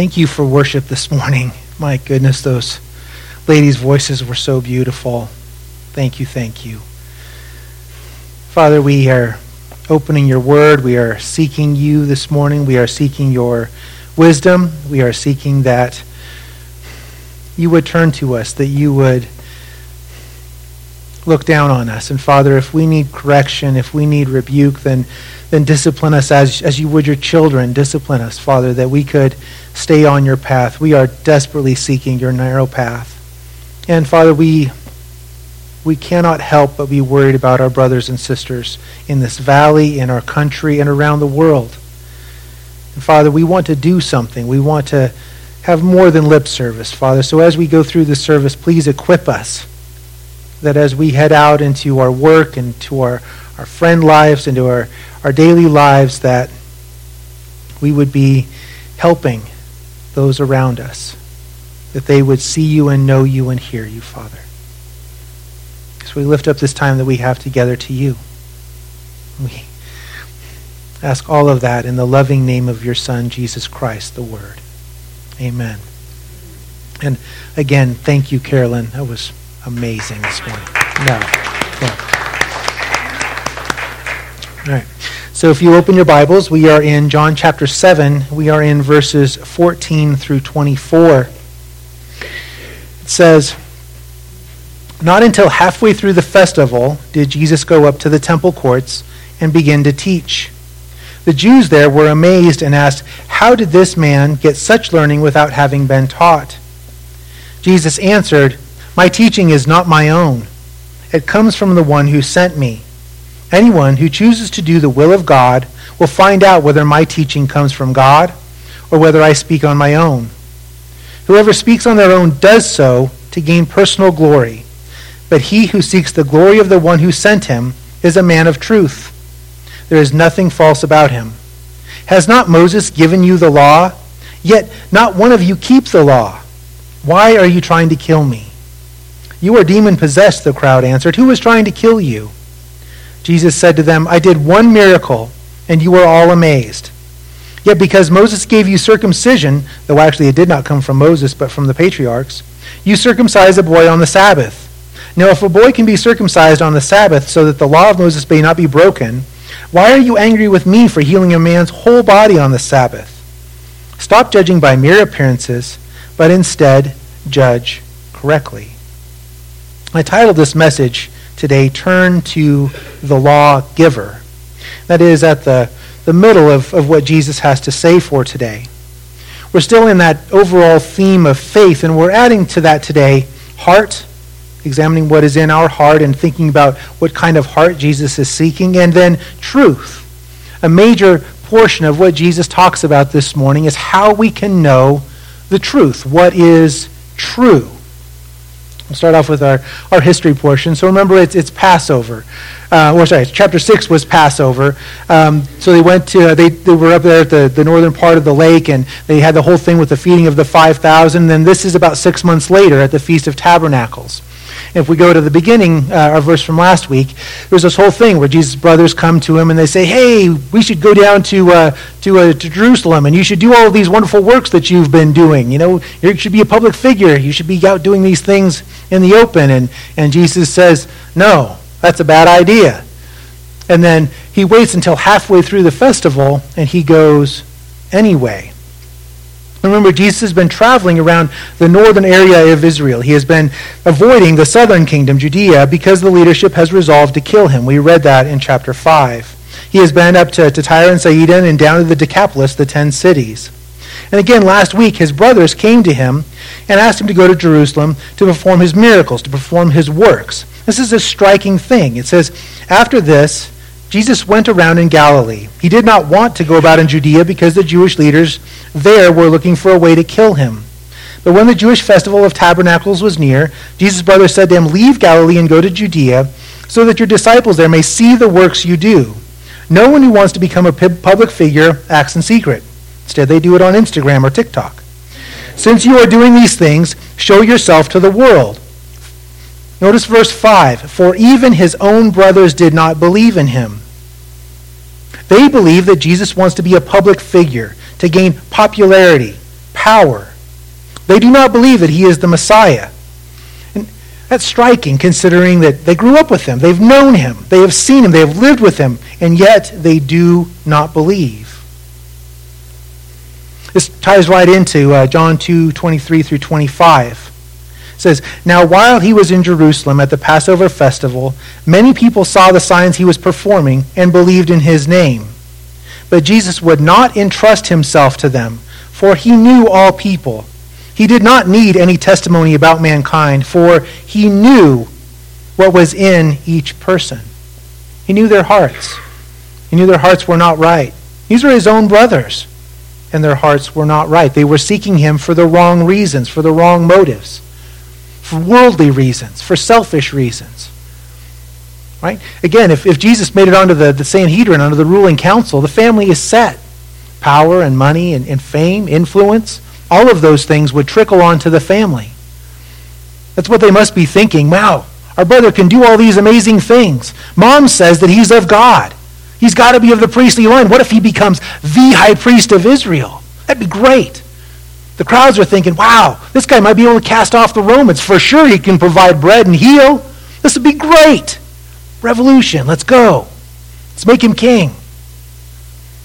Thank you for worship this morning. My goodness, those ladies' voices were so beautiful. Thank you, thank you. Father, we are opening your word. We are seeking you this morning. We are seeking your wisdom. We are seeking that you would turn to us, that you would look down on us. And Father, if we need correction, if we need rebuke, then, then discipline us as, as you would your children. Discipline us, Father, that we could stay on your path. We are desperately seeking your narrow path. And Father, we we cannot help but be worried about our brothers and sisters in this valley, in our country, and around the world. And Father, we want to do something. We want to have more than lip service, Father. So as we go through this service, please equip us that as we head out into our work and to our, our friend lives, into our, our daily lives, that we would be helping those around us, that they would see you and know you and hear you, Father. So we lift up this time that we have together to you. We ask all of that in the loving name of your Son, Jesus Christ, the Word. Amen. And again, thank you, Carolyn. That was amazing this morning. No. no. All right. So if you open your Bibles, we are in John chapter 7. We are in verses 14 through 24. It says, Not until halfway through the festival did Jesus go up to the temple courts and begin to teach. The Jews there were amazed and asked, How did this man get such learning without having been taught? Jesus answered, my teaching is not my own. It comes from the one who sent me. Anyone who chooses to do the will of God will find out whether my teaching comes from God or whether I speak on my own. Whoever speaks on their own does so to gain personal glory. But he who seeks the glory of the one who sent him is a man of truth. There is nothing false about him. Has not Moses given you the law? Yet not one of you keeps the law. Why are you trying to kill me? You are demon possessed, the crowd answered. Who was trying to kill you? Jesus said to them, I did one miracle, and you are all amazed. Yet because Moses gave you circumcision, though actually it did not come from Moses, but from the patriarchs, you circumcise a boy on the Sabbath. Now, if a boy can be circumcised on the Sabbath so that the law of Moses may not be broken, why are you angry with me for healing a man's whole body on the Sabbath? Stop judging by mere appearances, but instead judge correctly. I titled this message today, Turn to the Lawgiver. That is at the, the middle of, of what Jesus has to say for today. We're still in that overall theme of faith, and we're adding to that today heart, examining what is in our heart and thinking about what kind of heart Jesus is seeking, and then truth. A major portion of what Jesus talks about this morning is how we can know the truth, what is true. We'll start off with our, our history portion. So remember, it's, it's Passover. Uh, or sorry, chapter 6 was Passover. Um, so they went to, they, they were up there at the, the northern part of the lake, and they had the whole thing with the feeding of the 5,000. Then this is about six months later at the Feast of Tabernacles. If we go to the beginning, uh, our verse from last week, there's this whole thing where Jesus' brothers come to him and they say, "Hey, we should go down to uh, to, uh, to Jerusalem, and you should do all of these wonderful works that you've been doing. You know, you should be a public figure. You should be out doing these things in the open." And and Jesus says, "No, that's a bad idea." And then he waits until halfway through the festival, and he goes anyway. Remember, Jesus has been traveling around the northern area of Israel. He has been avoiding the southern kingdom, Judea, because the leadership has resolved to kill him. We read that in chapter 5. He has been up to, to Tyre and Sidon and down to the Decapolis, the ten cities. And again, last week, his brothers came to him and asked him to go to Jerusalem to perform his miracles, to perform his works. This is a striking thing. It says, After this, Jesus went around in Galilee. He did not want to go about in Judea because the Jewish leaders there were looking for a way to kill him. But when the Jewish festival of tabernacles was near, Jesus' brothers said to him, Leave Galilee and go to Judea, so that your disciples there may see the works you do. No one who wants to become a public figure acts in secret. Instead, they do it on Instagram or TikTok. Since you are doing these things, show yourself to the world. Notice verse 5 For even his own brothers did not believe in him. They believe that Jesus wants to be a public figure, to gain popularity, power. They do not believe that he is the Messiah. And that's striking considering that they grew up with him. They've known him. They have seen him. They have lived with him. And yet they do not believe. This ties right into uh, John 2 23 through 25 says, Now while he was in Jerusalem at the Passover festival, many people saw the signs he was performing and believed in his name. But Jesus would not entrust himself to them, for he knew all people. He did not need any testimony about mankind, for he knew what was in each person. He knew their hearts. He knew their hearts were not right. These were his own brothers, and their hearts were not right. They were seeking him for the wrong reasons, for the wrong motives, for worldly reasons, for selfish reasons. Right? Again, if, if Jesus made it onto the, the Sanhedrin, under the ruling council, the family is set. Power and money and, and fame, influence, all of those things would trickle onto the family. That's what they must be thinking. Wow, our brother can do all these amazing things. Mom says that he's of God. He's got to be of the priestly line. What if he becomes the high priest of Israel? That'd be great. The crowds are thinking, wow, this guy might be able to cast off the Romans. For sure, he can provide bread and heal. This would be great. Revolution. Let's go. Let's make him king.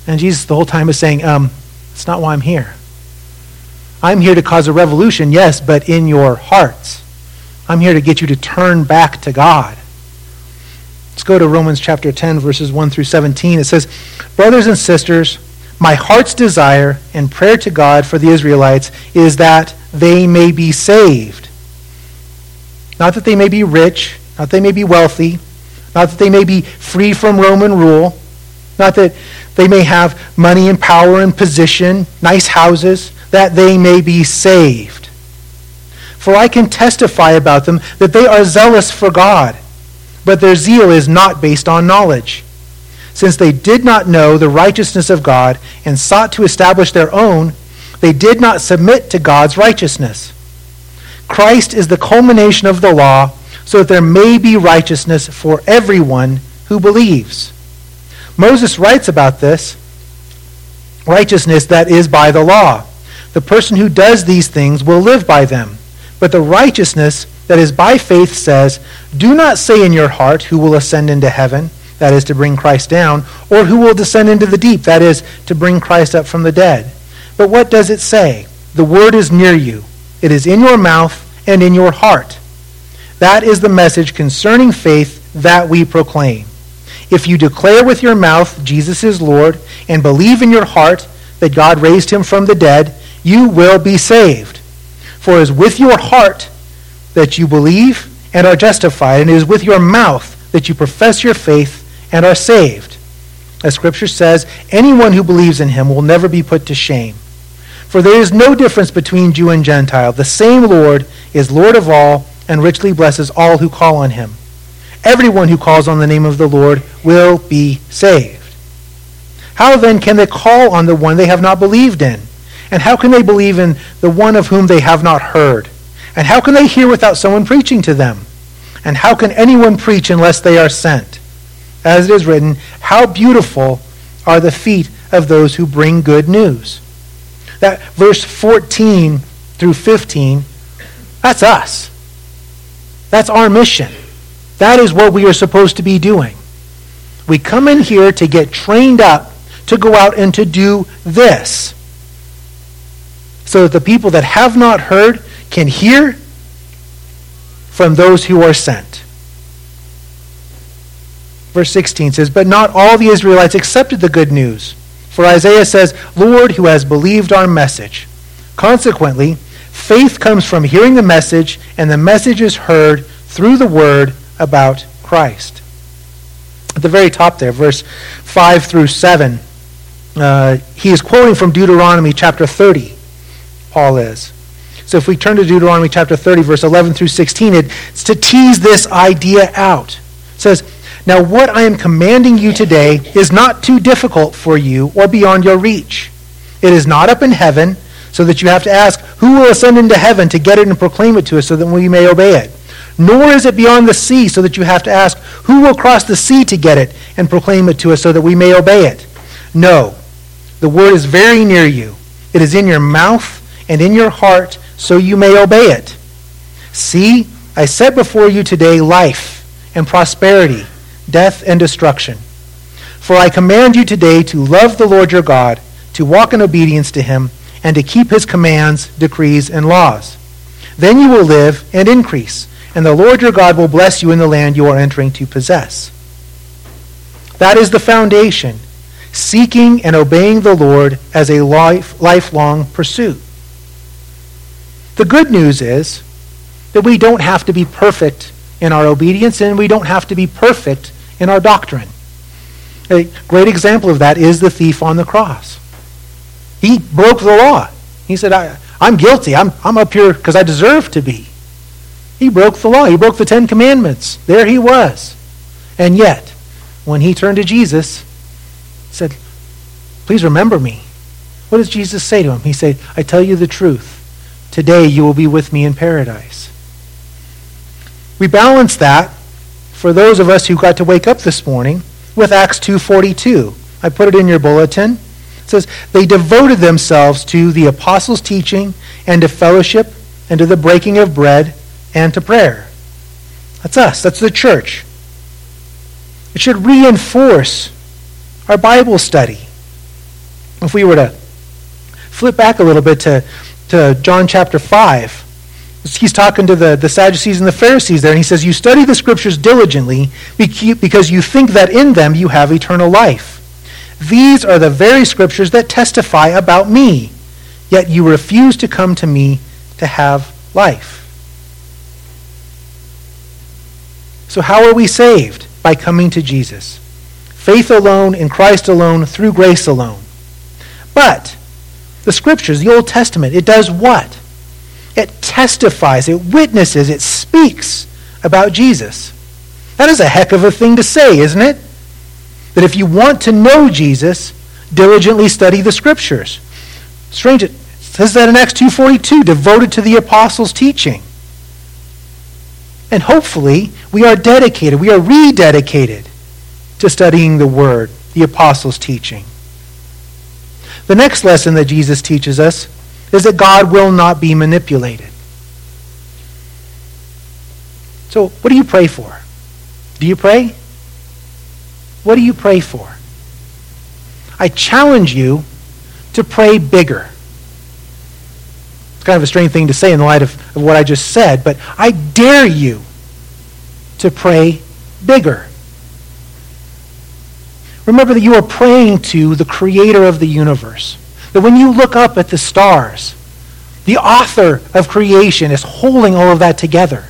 And Jesus the whole time is saying, um, that's not why I'm here. I'm here to cause a revolution, yes, but in your hearts. I'm here to get you to turn back to God. Let's go to Romans chapter 10, verses 1 through 17. It says, Brothers and sisters, my heart's desire and prayer to God for the Israelites is that they may be saved. Not that they may be rich, not that they may be wealthy, not that they may be free from Roman rule, not that they may have money and power and position, nice houses, that they may be saved. For I can testify about them that they are zealous for God, but their zeal is not based on knowledge. Since they did not know the righteousness of God and sought to establish their own, they did not submit to God's righteousness. Christ is the culmination of the law, so that there may be righteousness for everyone who believes. Moses writes about this righteousness that is by the law. The person who does these things will live by them. But the righteousness that is by faith says, Do not say in your heart, Who will ascend into heaven? That is, to bring Christ down, or who will descend into the deep? That is, to bring Christ up from the dead. But what does it say? The word is near you, it is in your mouth and in your heart. That is the message concerning faith that we proclaim. If you declare with your mouth Jesus is Lord and believe in your heart that God raised him from the dead, you will be saved. For is with your heart that you believe and are justified, and it is with your mouth that you profess your faith and are saved. As Scripture says, anyone who believes in him will never be put to shame. For there is no difference between Jew and Gentile. The same Lord is Lord of all and richly blesses all who call on him. Everyone who calls on the name of the Lord will be saved. How then can they call on the one they have not believed in? And how can they believe in the one of whom they have not heard? And how can they hear without someone preaching to them? And how can anyone preach unless they are sent? As it is written, How beautiful are the feet of those who bring good news. That verse 14 through 15, that's us. That's our mission. That is what we are supposed to be doing. We come in here to get trained up to go out and to do this. So that the people that have not heard can hear from those who are sent. Verse 16 says, But not all the Israelites accepted the good news. For Isaiah says, Lord, who has believed our message. Consequently, faith comes from hearing the message, and the message is heard through the word about Christ. At the very top there, verse 5 through 7, uh, he is quoting from Deuteronomy chapter 30, Paul is. So if we turn to Deuteronomy chapter 30, verse 11 through 16, it's to tease this idea out. It says, Now what I am commanding you today is not too difficult for you or beyond your reach. It is not up in heaven, so that you have to ask, Who will ascend into heaven to get it and proclaim it to us so that we may obey it? Nor is it beyond the sea, so that you have to ask, Who will cross the sea to get it and proclaim it to us so that we may obey it? No. The word is very near you. It is in your mouth and in your heart, so you may obey it. See, I set before you today life and prosperity, death and destruction. For I command you today to love the Lord your God, to walk in obedience to him, and to keep his commands, decrees, and laws. Then you will live and increase, and the Lord your God will bless you in the land you are entering to possess. That is the foundation, seeking and obeying the Lord as a life, lifelong pursuit. The good news is that we don't have to be perfect in our obedience and we don't have to be perfect in our doctrine. A great example of that is the thief on the cross. He broke the law. He said, I, am guilty. I'm, I'm up here because I deserve to be. He broke the law. He broke the Ten Commandments. There he was. And yet, when he turned to Jesus, said, Please remember me. What does Jesus say to him? He said, I tell you the truth. Today you will be with me in paradise. We balance that for those of us who got to wake up this morning with Acts 2:42. I put it in your bulletin. It says they devoted themselves to the apostles' teaching and to fellowship and to the breaking of bread and to prayer. That's us. That's the church. It should reinforce our Bible study. If we were to flip back a little bit to, to John chapter 5, he's talking to the, the Sadducees and the Pharisees there, and he says, You study the scriptures diligently because you think that in them you have eternal life. These are the very scriptures that testify about me, yet you refuse to come to me to have life. So, how are we saved? By coming to Jesus. Faith alone, in Christ alone, through grace alone. But the scriptures, the Old Testament, it does what? It testifies, it witnesses, it speaks about Jesus. That is a heck of a thing to say, isn't it? That if you want to know Jesus, diligently study the scriptures. Strange, it says that in Acts 2.42, devoted to the apostles' teaching. And hopefully, we are dedicated, we are rededicated to studying the Word, the apostles' teaching. The next lesson that Jesus teaches us is that God will not be manipulated. So, what do you pray for? Do you pray? What do you pray for? I challenge you to pray bigger. It's kind of a strange thing to say in the light of, of what I just said, but I dare you to pray bigger. Remember that you are praying to the creator of the universe. That when you look up at the stars, the author of creation is holding all of that together.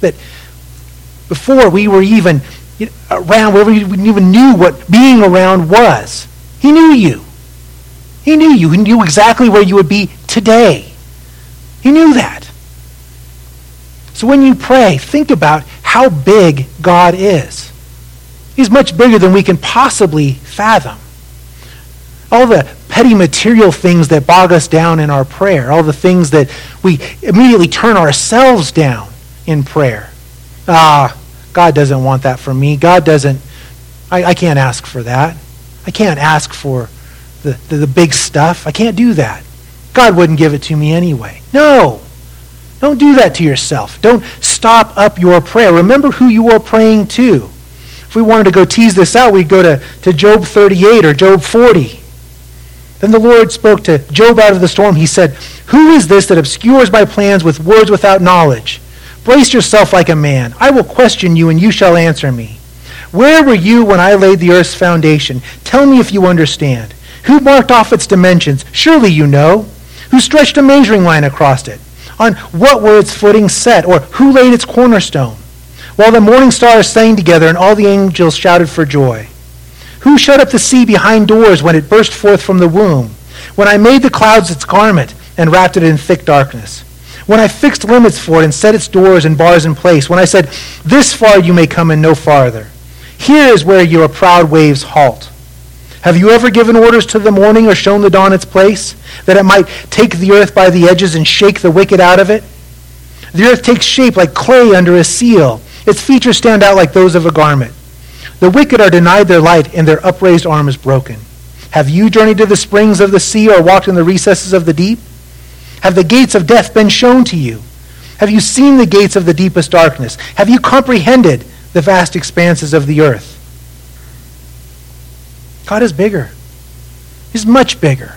That before we were even around, where we even knew what being around was, he knew you. He knew you. He knew exactly where you would be today. He knew that. So when you pray, think about how big God is. He's much bigger than we can possibly fathom all the petty material things that bog us down in our prayer, all the things that we immediately turn ourselves down in prayer. Ah, God doesn't want that from me. God doesn't, I, I can't ask for that. I can't ask for the, the, the big stuff. I can't do that. God wouldn't give it to me anyway. No. Don't do that to yourself. Don't stop up your prayer. Remember who you are praying to. If we wanted to go tease this out, we'd go to, to Job 38 or Job 40. Then the Lord spoke to Job out of the storm. He said, Who is this that obscures my plans with words without knowledge? Brace yourself like a man. I will question you, and you shall answer me. Where were you when I laid the earth's foundation? Tell me if you understand. Who marked off its dimensions? Surely you know. Who stretched a measuring line across it? On what were its footings set? Or who laid its cornerstone? While the morning stars sang together and all the angels shouted for joy. Who shut up the sea behind doors when it burst forth from the womb? When I made the clouds its garment and wrapped it in thick darkness? When I fixed limits for it and set its doors and bars in place? When I said, This far you may come and no farther? Here is where your proud waves halt. Have you ever given orders to the morning or shown the dawn its place, that it might take the earth by the edges and shake the wicked out of it? The earth takes shape like clay under a seal. Its features stand out like those of a garment. The wicked are denied their light, and their upraised arm is broken. Have you journeyed to the springs of the sea or walked in the recesses of the deep? Have the gates of death been shown to you? Have you seen the gates of the deepest darkness? Have you comprehended the vast expanses of the earth? God is bigger. He's much bigger.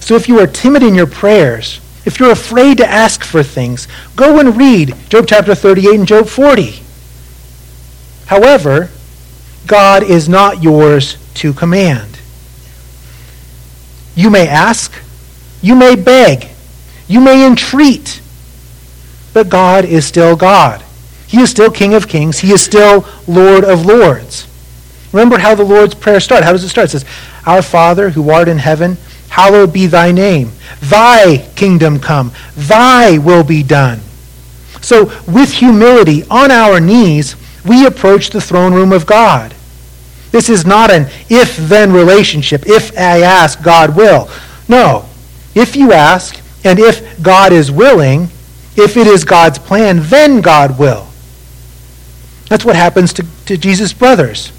So if you are timid in your prayers, if you're afraid to ask for things, go and read Job chapter 38 and Job 40. However, God is not yours to command. You may ask, you may beg, you may entreat, but God is still God. He is still King of kings. He is still Lord of lords. Remember how the Lord's Prayer starts. How does it start? It says, Our Father who art in heaven, hallowed be thy name. Thy kingdom come. Thy will be done. So, with humility, on our knees, we approach the throne room of God. This is not an if then relationship. If I ask, God will. No. If you ask, and if God is willing, if it is God's plan, then God will. That's what happens to, to Jesus' brothers.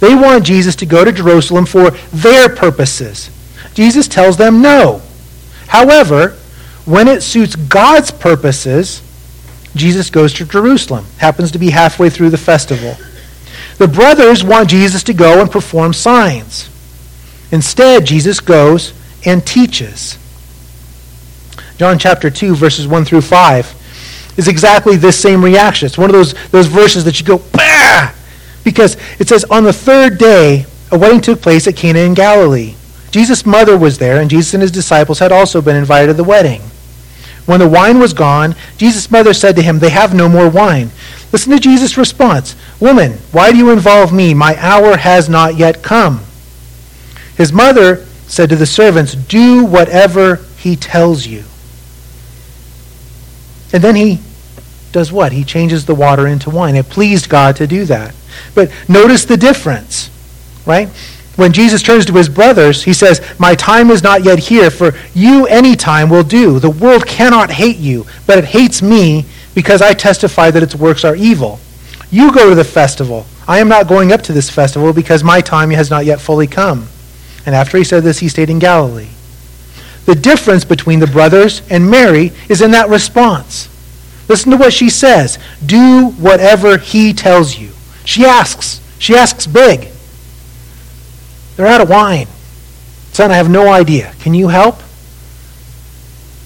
They want Jesus to go to Jerusalem for their purposes. Jesus tells them no. However, when it suits God's purposes, Jesus goes to Jerusalem. Happens to be halfway through the festival. The brothers want Jesus to go and perform signs. Instead, Jesus goes and teaches. John chapter 2, verses 1 through 5, is exactly this same reaction. It's one of those, those verses that you go, bah! Because it says, On the third day, a wedding took place at Cana in Galilee. Jesus' mother was there, and Jesus and his disciples had also been invited to the wedding. When the wine was gone, Jesus' mother said to him, They have no more wine. Listen to Jesus' response Woman, why do you involve me? My hour has not yet come. His mother said to the servants, Do whatever he tells you. And then he does what? He changes the water into wine. It pleased God to do that. But notice the difference, right? When Jesus turns to his brothers, he says, My time is not yet here, for you any time will do. The world cannot hate you, but it hates me because I testify that its works are evil. You go to the festival. I am not going up to this festival because my time has not yet fully come. And after he said this, he stayed in Galilee. The difference between the brothers and Mary is in that response. Listen to what she says Do whatever he tells you. She asks. She asks big. They're out of wine. Son, I have no idea. Can you help?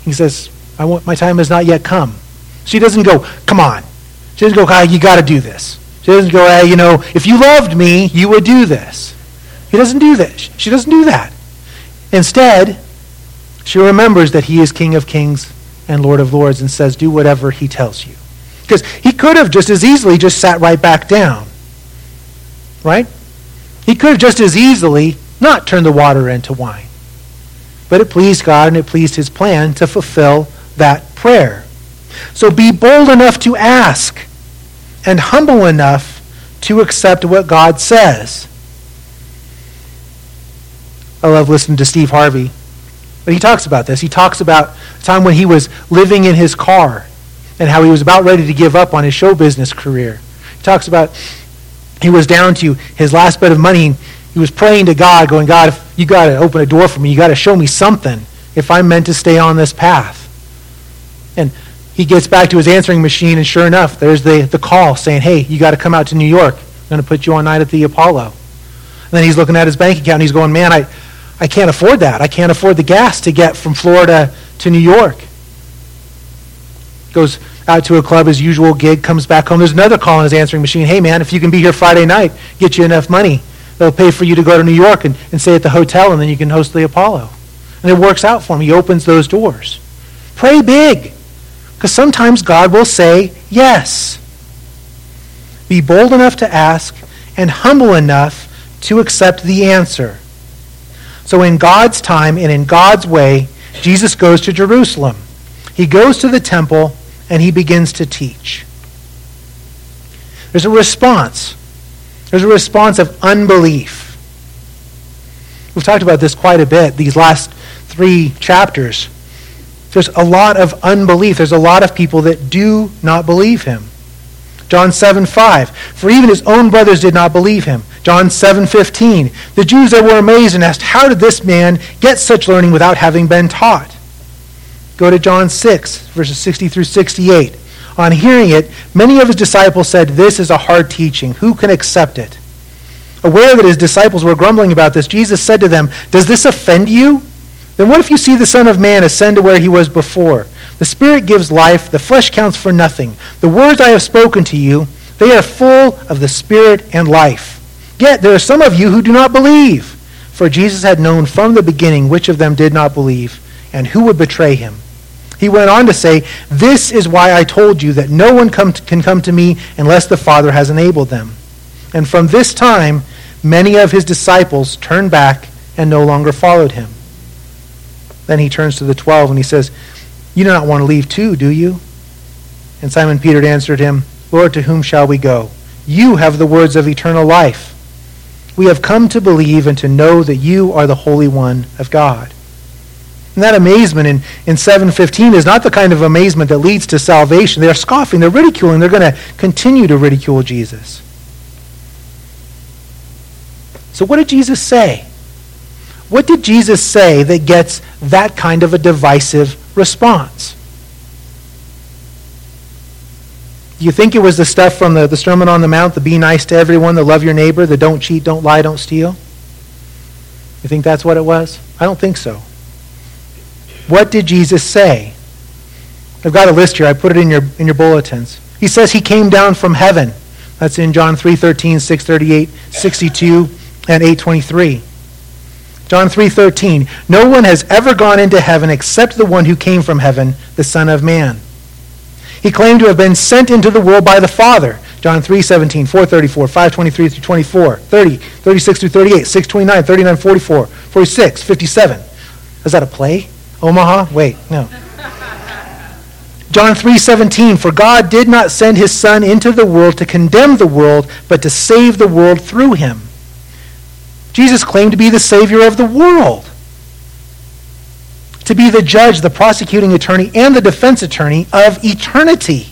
He says, I want, my time has not yet come. She doesn't go, come on. She doesn't go, ah, you got to do this. She doesn't go, hey, you know, if you loved me, you would do this. He doesn't do this. She doesn't do that. Instead, she remembers that he is King of kings and Lord of lords and says, do whatever he tells you. Because he could have just as easily just sat right back down. Right? He could have just as easily not turned the water into wine. But it pleased God and it pleased his plan to fulfill that prayer. So be bold enough to ask and humble enough to accept what God says. I love listening to Steve Harvey. But he talks about this. He talks about the time when he was living in his car and how he was about ready to give up on his show business career. He talks about he was down to his last bit of money. He was praying to God, going, God, you got to open a door for me. You got to show me something if I'm meant to stay on this path. And he gets back to his answering machine, and sure enough, there's the, the call saying, hey, you got to come out to New York. I'm going to put you on night at the Apollo. And then he's looking at his bank account, and he's going, man, I, I can't afford that. I can't afford the gas to get from Florida to New York. Goes, out to a club, his usual gig, comes back home. There's another call on his answering machine. Hey, man, if you can be here Friday night, get you enough money. They'll pay for you to go to New York and, and stay at the hotel, and then you can host the Apollo. And it works out for him. He opens those doors. Pray big, because sometimes God will say yes. Be bold enough to ask and humble enough to accept the answer. So, in God's time and in God's way, Jesus goes to Jerusalem. He goes to the temple and he begins to teach. There's a response. There's a response of unbelief. We've talked about this quite a bit these last three chapters. There's a lot of unbelief. There's a lot of people that do not believe him. John 7 5. For even his own brothers did not believe him. John 7:15. The Jews that were amazed and asked, "How did this man get such learning without having been taught?" Go to John 6, verses 60 through 68. On hearing it, many of his disciples said, "This is a hard teaching. Who can accept it?" Aware that his disciples were grumbling about this, Jesus said to them, "Does this offend you? Then what if you see the Son of Man ascend to where he was before? The Spirit gives life, the flesh counts for nothing. The words I have spoken to you, they are full of the Spirit and life." Yet there are some of you who do not believe. For Jesus had known from the beginning which of them did not believe and who would betray him. He went on to say, This is why I told you that no one come to, can come to me unless the Father has enabled them. And from this time, many of his disciples turned back and no longer followed him. Then he turns to the twelve and he says, You do not want to leave too, do you? And Simon Peter answered him, Lord, to whom shall we go? You have the words of eternal life we have come to believe and to know that you are the Holy One of God. And that amazement in, in 715 is not the kind of amazement that leads to salvation. They're scoffing, they're ridiculing, they're going to continue to ridicule Jesus. So, what did Jesus say? What did Jesus say that gets that kind of a divisive response? Do you think it was the stuff from the, the Sermon on the Mount, the be nice to everyone, the love your neighbor, the don't cheat, don't lie, don't steal? You think that's what it was? I don't think so. What did Jesus say? I've got a list here. I put it in your, in your bulletins. He says he came down from heaven. That's in John 3.13, 6.38, 62, and 8.23. John 3.13, No one has ever gone into heaven except the one who came from heaven, the Son of Man. He claimed to have been sent into the world by the Father. John 3, 17, 434, 523 through 24, 30, 36 through 38, 629, 39, 44, 46, 57. Is that a play? Omaha? Wait, no. John 3:17 For God did not send his son into the world to condemn the world but to save the world through him. Jesus claimed to be the savior of the world to be the judge, the prosecuting attorney, and the defense attorney of eternity.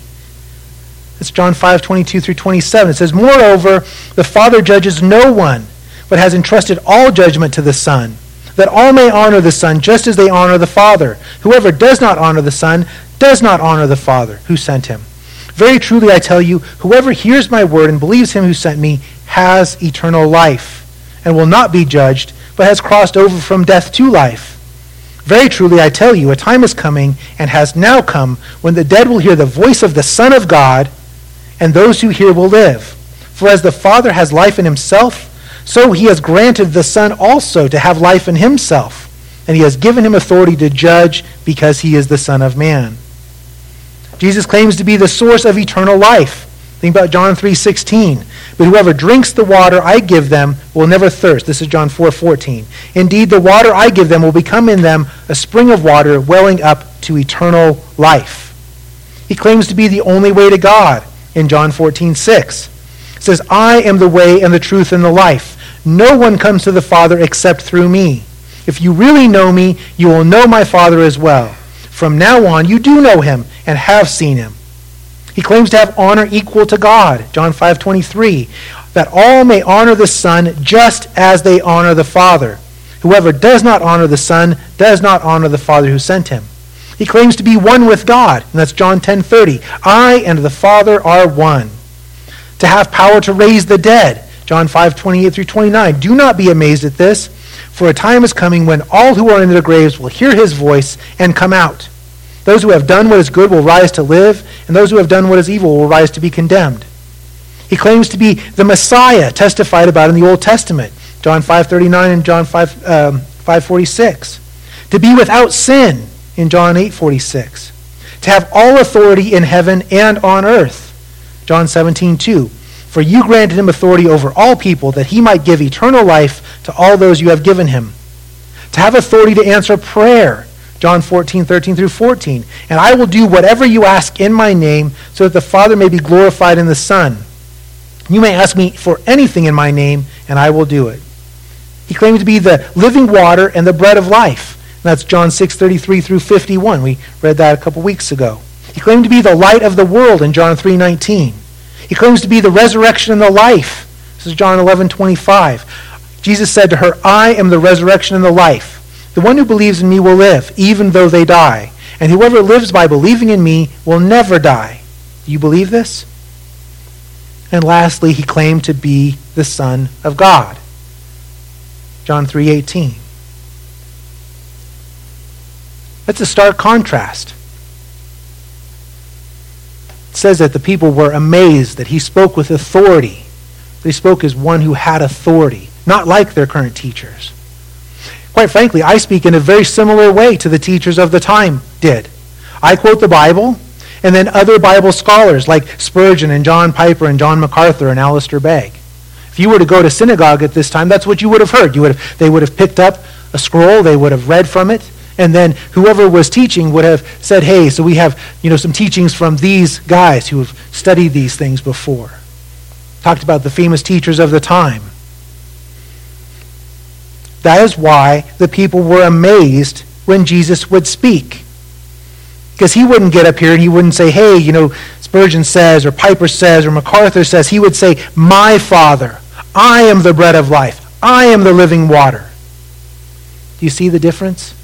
That's John 5, 22 through 27. It says, Moreover, the Father judges no one, but has entrusted all judgment to the Son, that all may honor the Son just as they honor the Father. Whoever does not honor the Son does not honor the Father who sent him. Very truly I tell you, whoever hears my word and believes him who sent me has eternal life, and will not be judged, but has crossed over from death to life. Very truly, I tell you, a time is coming and has now come when the dead will hear the voice of the Son of God, and those who hear will live. For as the Father has life in himself, so he has granted the Son also to have life in himself. And he has given him authority to judge because he is the Son of Man. Jesus claims to be the source of eternal life. Think about John 3:16. But whoever drinks the water I give them will never thirst. This is John 4:14. Indeed, the water I give them will become in them a spring of water welling up to eternal life. He claims to be the only way to God in John 14:6. Says, "I am the way and the truth and the life. No one comes to the Father except through me. If you really know me, you will know my Father as well. From now on, you do know him and have seen him." He claims to have honor equal to God, John 5:23, that all may honor the Son just as they honor the Father. Whoever does not honor the Son does not honor the Father who sent him. He claims to be one with God, and that's John 10:30. I and the Father are one. To have power to raise the dead, John 5:28 through 29. Do not be amazed at this, for a time is coming when all who are in their graves will hear his voice and come out. Those who have done what is good will rise to live, and those who have done what is evil will rise to be condemned. He claims to be the Messiah testified about in the Old Testament, John 5:39 and John 5 um, 5:46. To be without sin in John 8:46. To have all authority in heaven and on earth, John 17:2. For you granted him authority over all people that he might give eternal life to all those you have given him. To have authority to answer prayer, John 14, 13 through 14. And I will do whatever you ask in my name, so that the Father may be glorified in the Son. You may ask me for anything in my name, and I will do it. He claimed to be the living water and the bread of life. And that's John 6, 33 through 51. We read that a couple weeks ago. He claimed to be the light of the world in John 3, 19. He claims to be the resurrection and the life. This is John 11, 25. Jesus said to her, I am the resurrection and the life. The one who believes in me will live, even though they die. And whoever lives by believing in me will never die. Do you believe this? And lastly, he claimed to be the Son of God. John 3:18. That's a stark contrast. It says that the people were amazed that he spoke with authority. They spoke as one who had authority, not like their current teachers. Quite frankly, I speak in a very similar way to the teachers of the time did. I quote the Bible, and then other Bible scholars like Spurgeon and John Piper and John MacArthur and Alistair Begg. If you were to go to synagogue at this time, that's what you would have heard. You would have, they would have picked up a scroll, they would have read from it, and then whoever was teaching would have said, hey, so we have you know, some teachings from these guys who have studied these things before. Talked about the famous teachers of the time. That is why the people were amazed when Jesus would speak. Because he wouldn't get up here and he wouldn't say, hey, you know, Spurgeon says, or Piper says, or MacArthur says. He would say, my Father, I am the bread of life. I am the living water. Do you see the difference?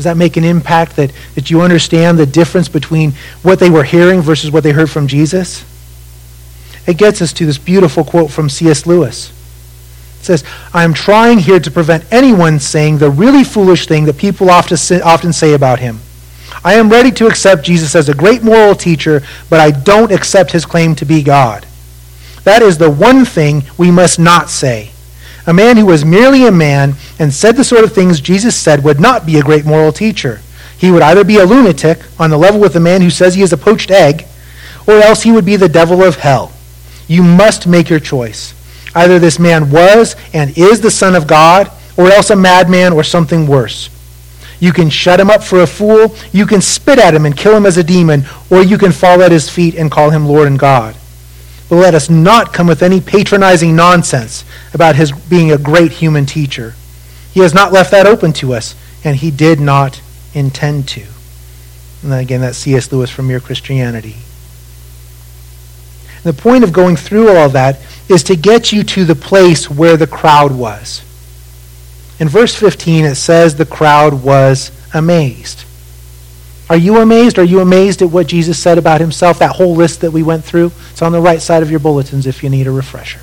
Does that make an impact that, that you understand the difference between what they were hearing versus what they heard from Jesus? It gets us to this beautiful quote from C.S. Lewis. It says, I am trying here to prevent anyone saying the really foolish thing that people often say, often say about him. I am ready to accept Jesus as a great moral teacher, but I don't accept his claim to be God. That is the one thing we must not say. A man who was merely a man and said the sort of things Jesus said would not be a great moral teacher. He would either be a lunatic on the level with the man who says he is a poached egg, or else he would be the devil of hell. You must make your choice. Either this man was and is the Son of God, or else a madman or something worse. You can shut him up for a fool, you can spit at him and kill him as a demon, or you can fall at his feet and call him Lord and God. But let us not come with any patronizing nonsense about his being a great human teacher. He has not left that open to us, and he did not intend to. And again, that's C.S. Lewis from Mere Christianity. And the point of going through all that is to get you to the place where the crowd was. In verse 15, it says the crowd was amazed. Are you amazed? Are you amazed at what Jesus said about himself? That whole list that we went through? It's on the right side of your bulletins if you need a refresher.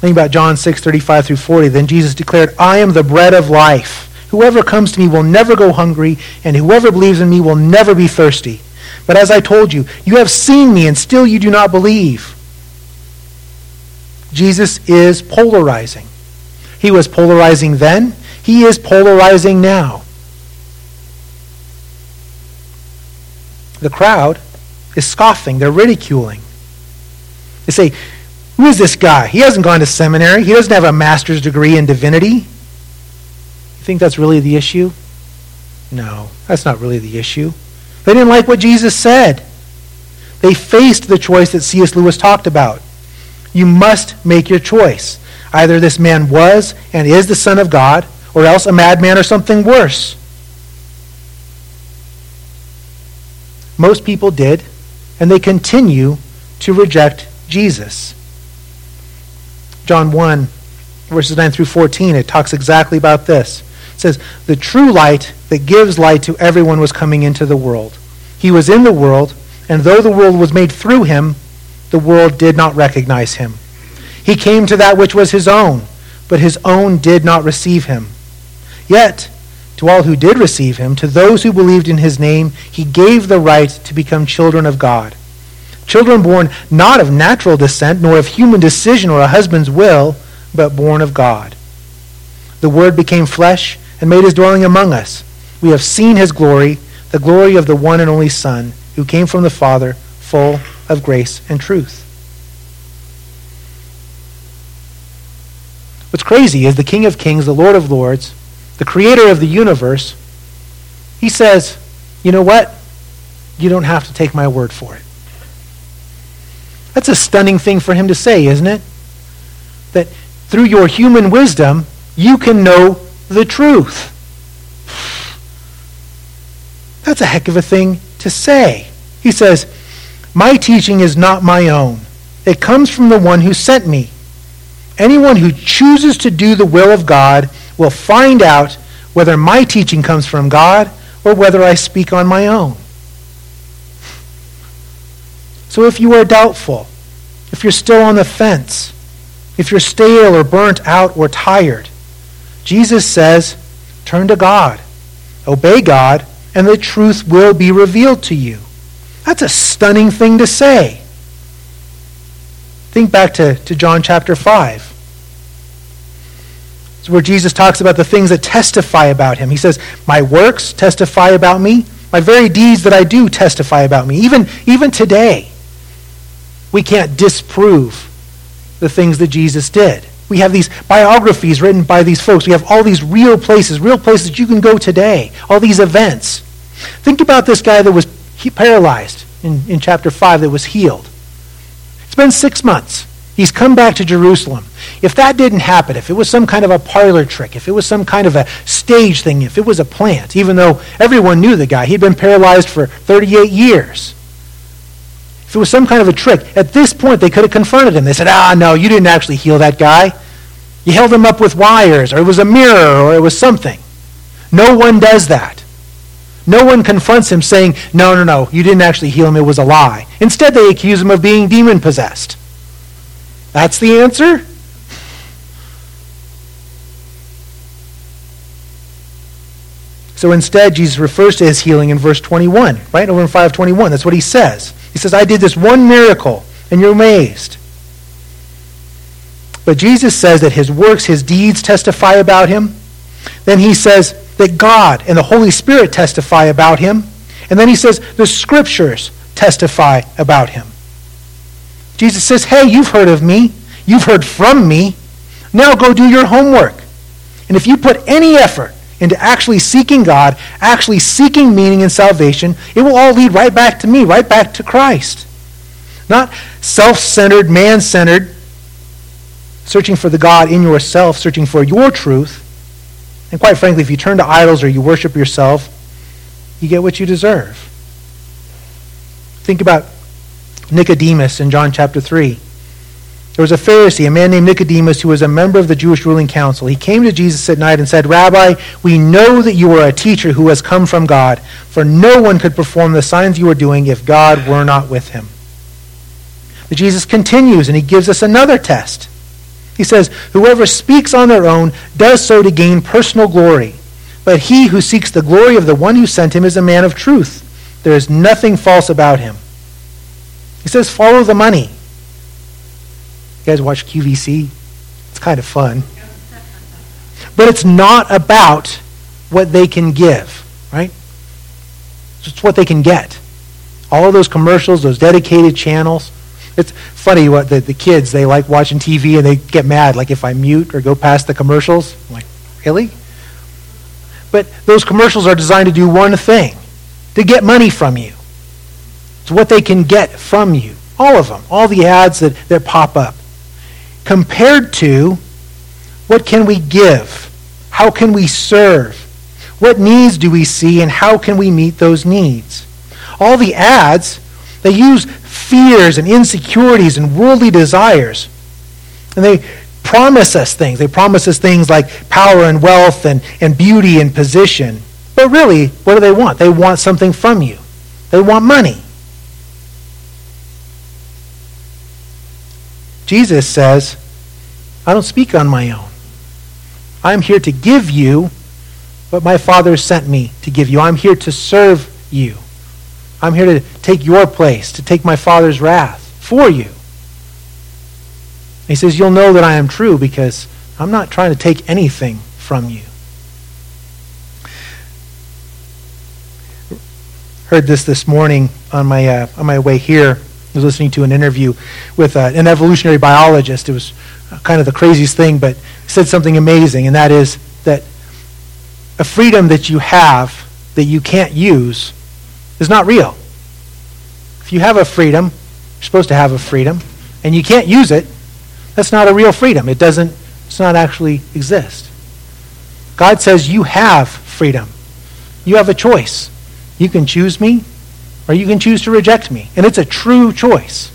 Think about John 6, 35 through 40. Then Jesus declared, I am the bread of life. Whoever comes to me will never go hungry, and whoever believes in me will never be thirsty. But as I told you, you have seen me, and still you do not believe. Jesus is polarizing. He was polarizing then, he is polarizing now. The crowd is scoffing, they're ridiculing. They say, Who is this guy? He hasn't gone to seminary, he doesn't have a master's degree in divinity. You think that's really the issue? No, that's not really the issue. They didn't like what Jesus said. They faced the choice that C.S. Lewis talked about. You must make your choice. Either this man was and is the Son of God, or else a madman or something worse. Most people did, and they continue to reject Jesus. John 1, verses 9 through 14, it talks exactly about this. It says, The true light that gives light to everyone was coming into the world. He was in the world, and though the world was made through him, the world did not recognize him. He came to that which was his own, but his own did not receive him. Yet, to all who did receive him, to those who believed in his name, he gave the right to become children of God. Children born not of natural descent, nor of human decision or a husband's will, but born of God. The Word became flesh and made his dwelling among us. We have seen his glory, the glory of the one and only Son, who came from the Father, full of grace and truth. What's crazy is the King of Kings, the Lord of Lords, the creator of the universe, he says, you know what? You don't have to take my word for it. That's a stunning thing for him to say, isn't it? That through your human wisdom, you can know the truth. That's a heck of a thing to say. He says, My teaching is not my own. It comes from the one who sent me. Anyone who chooses to do the will of God will find out whether my teaching comes from God or whether I speak on my own. So if you are doubtful, if you're still on the fence, if you're stale or burnt out or tired, Jesus says, turn to God, obey God, and the truth will be revealed to you. That's a stunning thing to say. Think back to, to John chapter 5. It's where Jesus talks about the things that testify about him. He says, My works testify about me. My very deeds that I do testify about me. Even, even today, we can't disprove the things that Jesus did. We have these biographies written by these folks. We have all these real places, real places that you can go today, all these events. Think about this guy that was paralyzed in, in chapter 5 that was healed. It's been six months. He's come back to Jerusalem. If that didn't happen, if it was some kind of a parlor trick, if it was some kind of a stage thing, if it was a plant, even though everyone knew the guy, he'd been paralyzed for 38 years. If it was some kind of a trick, at this point they could have confronted him. They said, ah, no, you didn't actually heal that guy. You held him up with wires, or it was a mirror, or it was something. No one does that. No one confronts him saying, no, no, no, you didn't actually heal him, it was a lie. Instead, they accuse him of being demon possessed. That's the answer? So instead, Jesus refers to his healing in verse 21, right? Over in 521. That's what he says. He says, I did this one miracle, and you're amazed. But Jesus says that his works, his deeds testify about him. Then he says that God and the Holy Spirit testify about him. And then he says the scriptures testify about him. Jesus says, Hey, you've heard of me. You've heard from me. Now go do your homework. And if you put any effort into actually seeking God, actually seeking meaning and salvation, it will all lead right back to me, right back to Christ. Not self centered, man centered, searching for the God in yourself, searching for your truth. And quite frankly, if you turn to idols or you worship yourself, you get what you deserve. Think about Nicodemus in John chapter 3. There was a Pharisee, a man named Nicodemus, who was a member of the Jewish ruling council. He came to Jesus at night and said, Rabbi, we know that you are a teacher who has come from God, for no one could perform the signs you are doing if God were not with him. But Jesus continues and he gives us another test. He says, Whoever speaks on their own does so to gain personal glory. But he who seeks the glory of the one who sent him is a man of truth. There is nothing false about him. He says, Follow the money. You guys watch QVC? It's kind of fun. But it's not about what they can give, right? It's what they can get. All of those commercials, those dedicated channels. It's funny what the, the kids, they like watching TV and they get mad, like if I mute or go past the commercials. I'm like, really? But those commercials are designed to do one thing to get money from you. It's what they can get from you. All of them. All the ads that, that pop up compared to what can we give? How can we serve? What needs do we see and how can we meet those needs? All the ads, they use fears and insecurities and worldly desires. And they promise us things. They promise us things like power and wealth and, and beauty and position. But really, what do they want? They want something from you. They want money. Jesus says, I don't speak on my own. I'm here to give you what my Father sent me to give you. I'm here to serve you. I'm here to take your place, to take my Father's wrath for you. He says, You'll know that I am true because I'm not trying to take anything from you. Heard this this morning on my, uh, on my way here. I was listening to an interview with uh, an evolutionary biologist. It was kind of the craziest thing, but said something amazing, and that is that a freedom that you have that you can't use is not real. If you have a freedom, you're supposed to have a freedom, and you can't use it, that's not a real freedom. It doesn't, it's not actually exist. God says you have freedom. You have a choice. You can choose me or you can choose to reject me. And it's a true choice.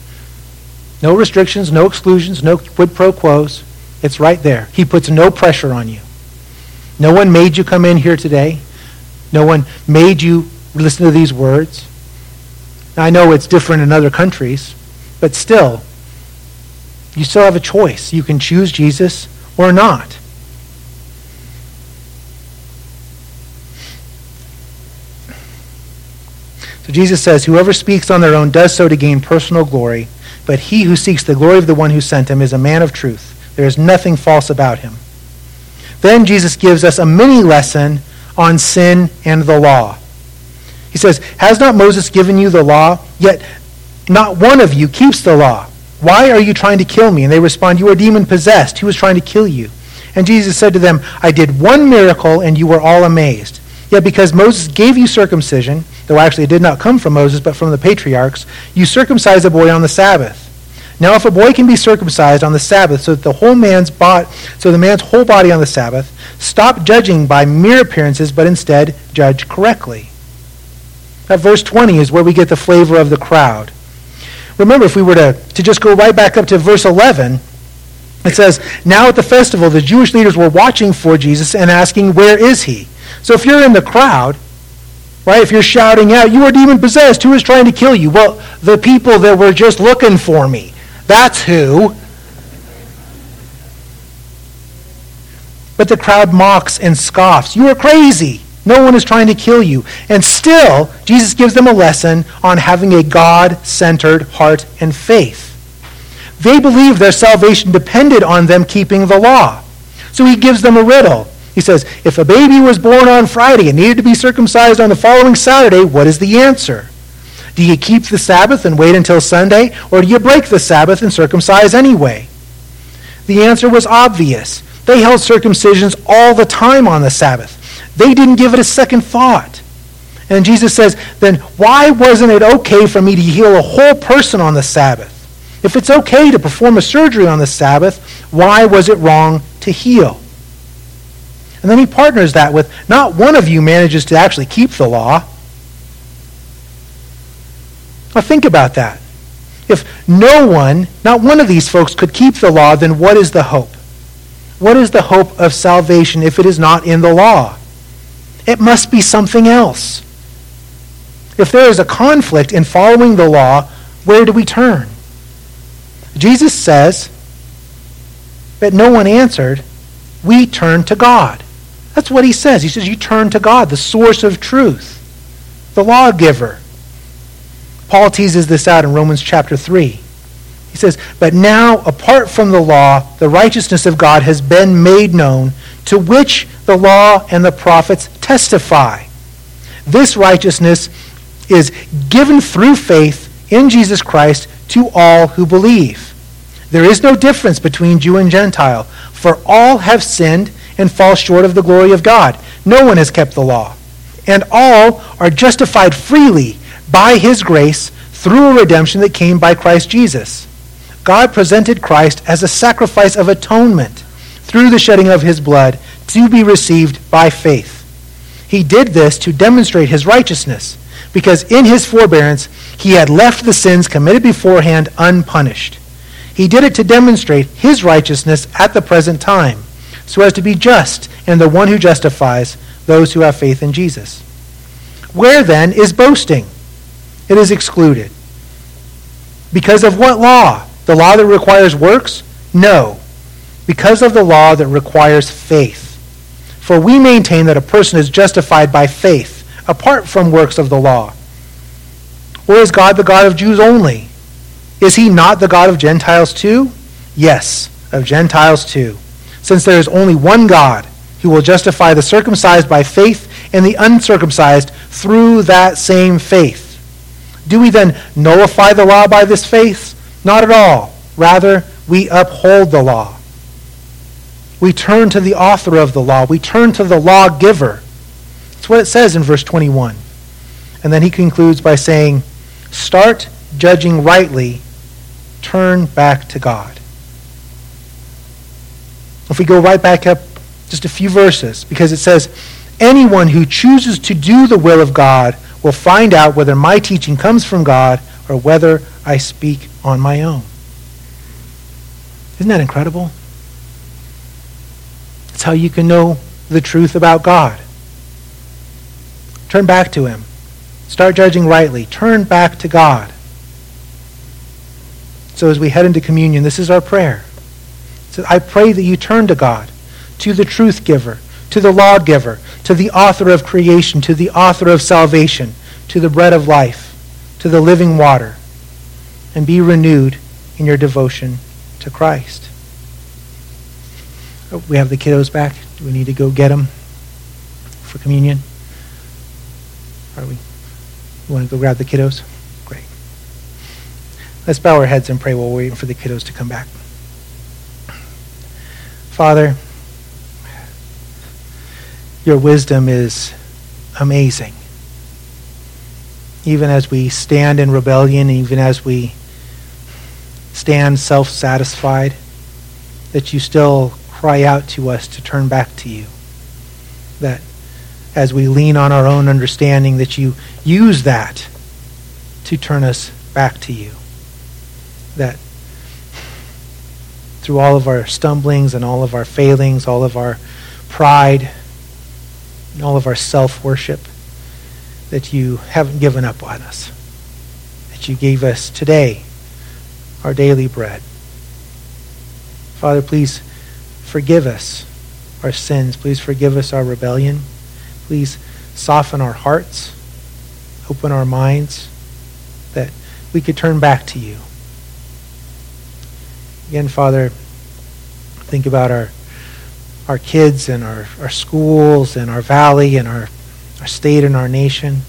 No restrictions, no exclusions, no quid pro quos. It's right there. He puts no pressure on you. No one made you come in here today. No one made you listen to these words. I know it's different in other countries, but still, you still have a choice. You can choose Jesus or not. So Jesus says, Whoever speaks on their own does so to gain personal glory, but he who seeks the glory of the one who sent him is a man of truth. There is nothing false about him. Then Jesus gives us a mini lesson on sin and the law. He says, Has not Moses given you the law? Yet not one of you keeps the law. Why are you trying to kill me? And they respond, You are demon possessed. Who is trying to kill you? And Jesus said to them, I did one miracle, and you were all amazed. Yet because Moses gave you circumcision, though actually it did not come from Moses, but from the patriarchs, you circumcised a boy on the Sabbath. Now if a boy can be circumcised on the Sabbath, so that the whole man's body, so the man's whole body on the Sabbath, stop judging by mere appearances, but instead judge correctly. Now verse 20 is where we get the flavor of the crowd. Remember, if we were to, to just go right back up to verse 11, it says, Now at the festival, the Jewish leaders were watching for Jesus and asking, Where is he? So if you're in the crowd, right, if you're shouting out, You are demon possessed, who is trying to kill you? Well, the people that were just looking for me. That's who. But the crowd mocks and scoffs. You are crazy. No one is trying to kill you. And still, Jesus gives them a lesson on having a God centered heart and faith. They believed their salvation depended on them keeping the law. So he gives them a riddle. He says, If a baby was born on Friday and needed to be circumcised on the following Saturday, what is the answer? Do you keep the Sabbath and wait until Sunday, or do you break the Sabbath and circumcise anyway? The answer was obvious. They held circumcisions all the time on the Sabbath. They didn't give it a second thought. And Jesus says, then why wasn't it okay for me to heal a whole person on the Sabbath? If it's okay to perform a surgery on the Sabbath, why was it wrong to heal? And then he partners that with not one of you manages to actually keep the law. Now think about that. If no one, not one of these folks could keep the law, then what is the hope? What is the hope of salvation if it is not in the law? It must be something else. If there is a conflict in following the law, where do we turn? Jesus says that no one answered. We turn to God. That's what he says. He says, You turn to God, the source of truth, the lawgiver. Paul teases this out in Romans chapter 3. He says, But now, apart from the law, the righteousness of God has been made known, to which the law and the prophets testify. This righteousness is given through faith in Jesus Christ to all who believe. There is no difference between Jew and Gentile, for all have sinned and fall short of the glory of God. No one has kept the law. And all are justified freely by his grace through a redemption that came by Christ Jesus. God presented Christ as a sacrifice of atonement through the shedding of his blood to be received by faith. He did this to demonstrate his righteousness, because in his forbearance he had left the sins committed beforehand unpunished. He did it to demonstrate his righteousness at the present time, so as to be just and the one who justifies those who have faith in Jesus. Where then is boasting? It is excluded. Because of what law? The law that requires works? No. Because of the law that requires faith. For we maintain that a person is justified by faith, apart from works of the law. Or is God the God of Jews only? Is he not the God of Gentiles too? Yes, of Gentiles too. Since there is only one God who will justify the circumcised by faith and the uncircumcised through that same faith. Do we then nullify the law by this faith? Not at all. Rather, we uphold the law. We turn to the author of the law. We turn to the lawgiver. That's what it says in verse 21. And then he concludes by saying, Start judging rightly, turn back to God. If we go right back up just a few verses, because it says, Anyone who chooses to do the will of God will find out whether my teaching comes from God or whether I speak on my own. Isn't that incredible? It's how you can know the truth about God. Turn back to Him. Start judging rightly. Turn back to God. So as we head into communion, this is our prayer. I pray that you turn to God, to the truth giver, to the law giver, to the author of creation, to the author of salvation, to the bread of life, to the living water, and be renewed in your devotion to Christ. Oh, we have the kiddos back. Do we need to go get them for communion? Are we? You want to go grab the kiddos? Great. Let's bow our heads and pray while we're waiting for the kiddos to come back. Father, your wisdom is amazing. Even as we stand in rebellion, even as we stand self satisfied, that you still cry out to us to turn back to you. That as we lean on our own understanding, that you use that to turn us back to you. That through all of our stumblings and all of our failings, all of our pride, and all of our self worship, that you haven't given up on us. That you gave us today our daily bread. Father, please forgive us our sins. Please forgive us our rebellion. Please soften our hearts, open our minds, that we could turn back to you. Again, Father, think about our our kids and our, our schools and our valley and our, our state and our nation.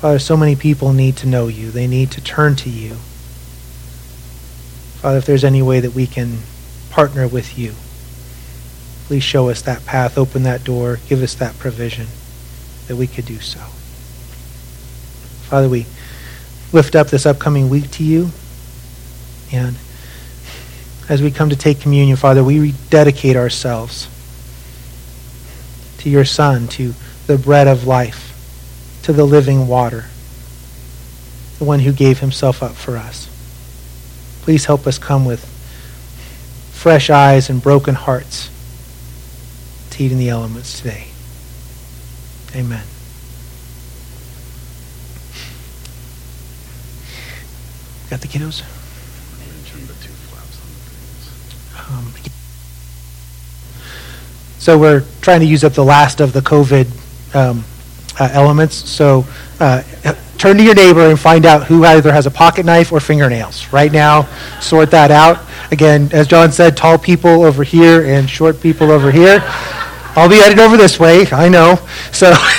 Father, so many people need to know you. They need to turn to you. Father, if there's any way that we can partner with you, please show us that path, open that door, give us that provision that we could do so. Father, we lift up this upcoming week to you and as we come to take communion, Father, we rededicate ourselves to your Son, to the bread of life, to the living water, the one who gave himself up for us. Please help us come with fresh eyes and broken hearts to eat in the elements today. Amen. Got the kiddos? Um, so we're trying to use up the last of the COVID um, uh, elements. So uh, turn to your neighbor and find out who either has a pocket knife or fingernails. Right now, sort that out. Again, as John said, tall people over here and short people over here. I'll be headed over this way, I know. So,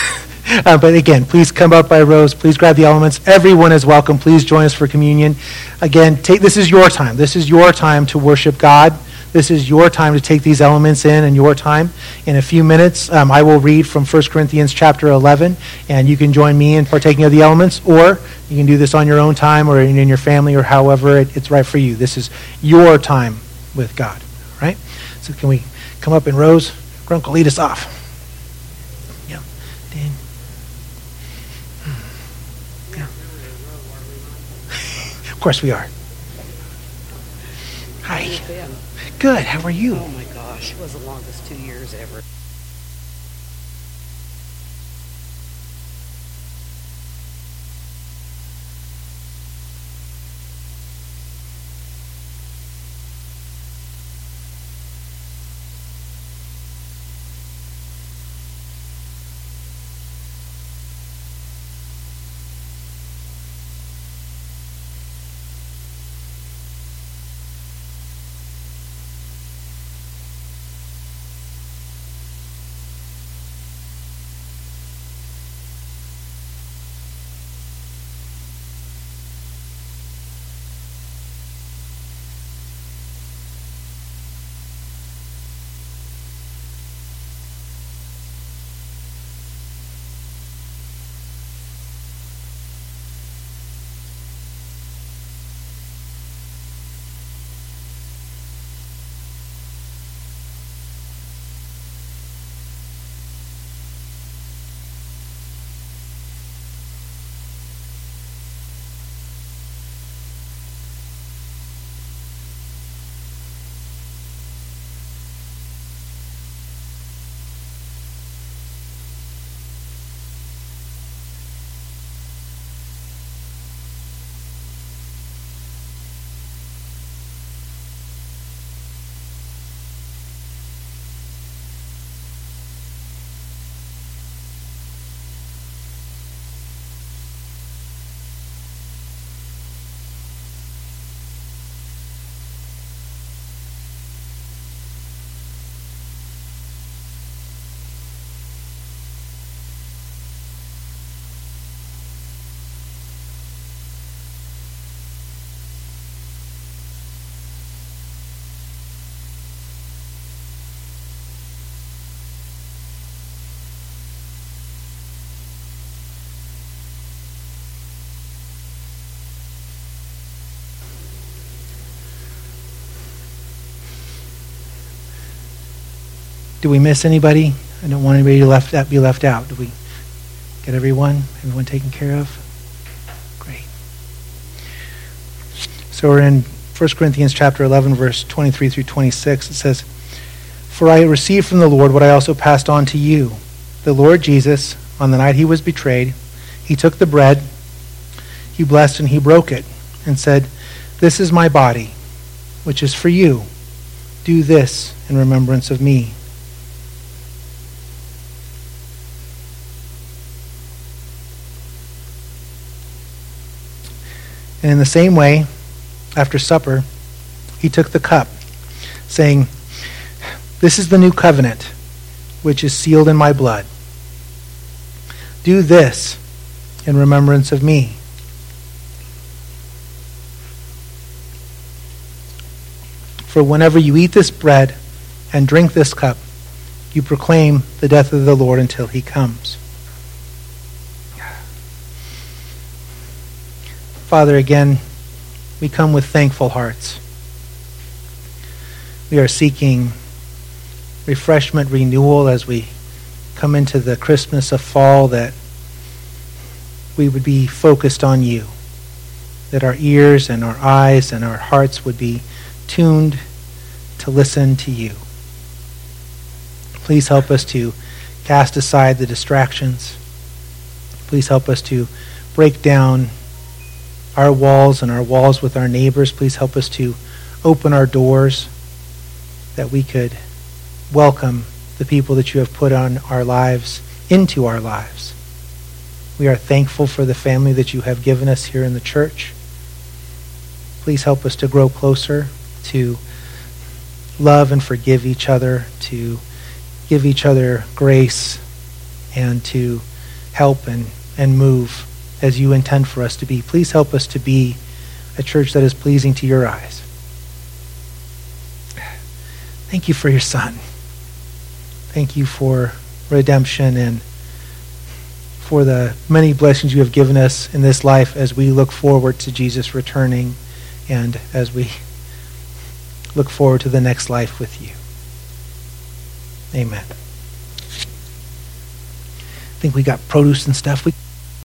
uh, but again, please come up by rows. Please grab the elements. Everyone is welcome. Please join us for communion. Again, take, this is your time. This is your time to worship God. This is your time to take these elements in and your time. In a few minutes, um, I will read from 1 Corinthians chapter 11, and you can join me in partaking of the elements, or you can do this on your own time or in, in your family or however it, it's right for you. This is your time with God, right? So can we come up in rows? Grunkle, lead us off. Of course we are. Hi. Good. How are you? Oh my gosh, it was the longest Do we miss anybody? I don't want anybody to left, that be left out. Do we get everyone? Everyone taken care of? Great. So we're in 1 Corinthians chapter 11, verse 23 through 26. It says, For I received from the Lord what I also passed on to you. The Lord Jesus, on the night he was betrayed, he took the bread, he blessed and he broke it, and said, This is my body, which is for you. Do this in remembrance of me. And in the same way, after supper, he took the cup, saying, This is the new covenant, which is sealed in my blood. Do this in remembrance of me. For whenever you eat this bread and drink this cup, you proclaim the death of the Lord until he comes. Father, again, we come with thankful hearts. We are seeking refreshment, renewal as we come into the Christmas of fall, that we would be focused on you, that our ears and our eyes and our hearts would be tuned to listen to you. Please help us to cast aside the distractions. Please help us to break down our walls and our walls with our neighbors. Please help us to open our doors that we could welcome the people that you have put on our lives into our lives. We are thankful for the family that you have given us here in the church. Please help us to grow closer, to love and forgive each other, to give each other grace, and to help and, and move as you intend for us to be. Please help us to be a church that is pleasing to your eyes. Thank you for your son. Thank you for redemption and for the many blessings you have given us in this life as we look forward to Jesus returning and as we look forward to the next life with you. Amen. I think we got produce and stuff. We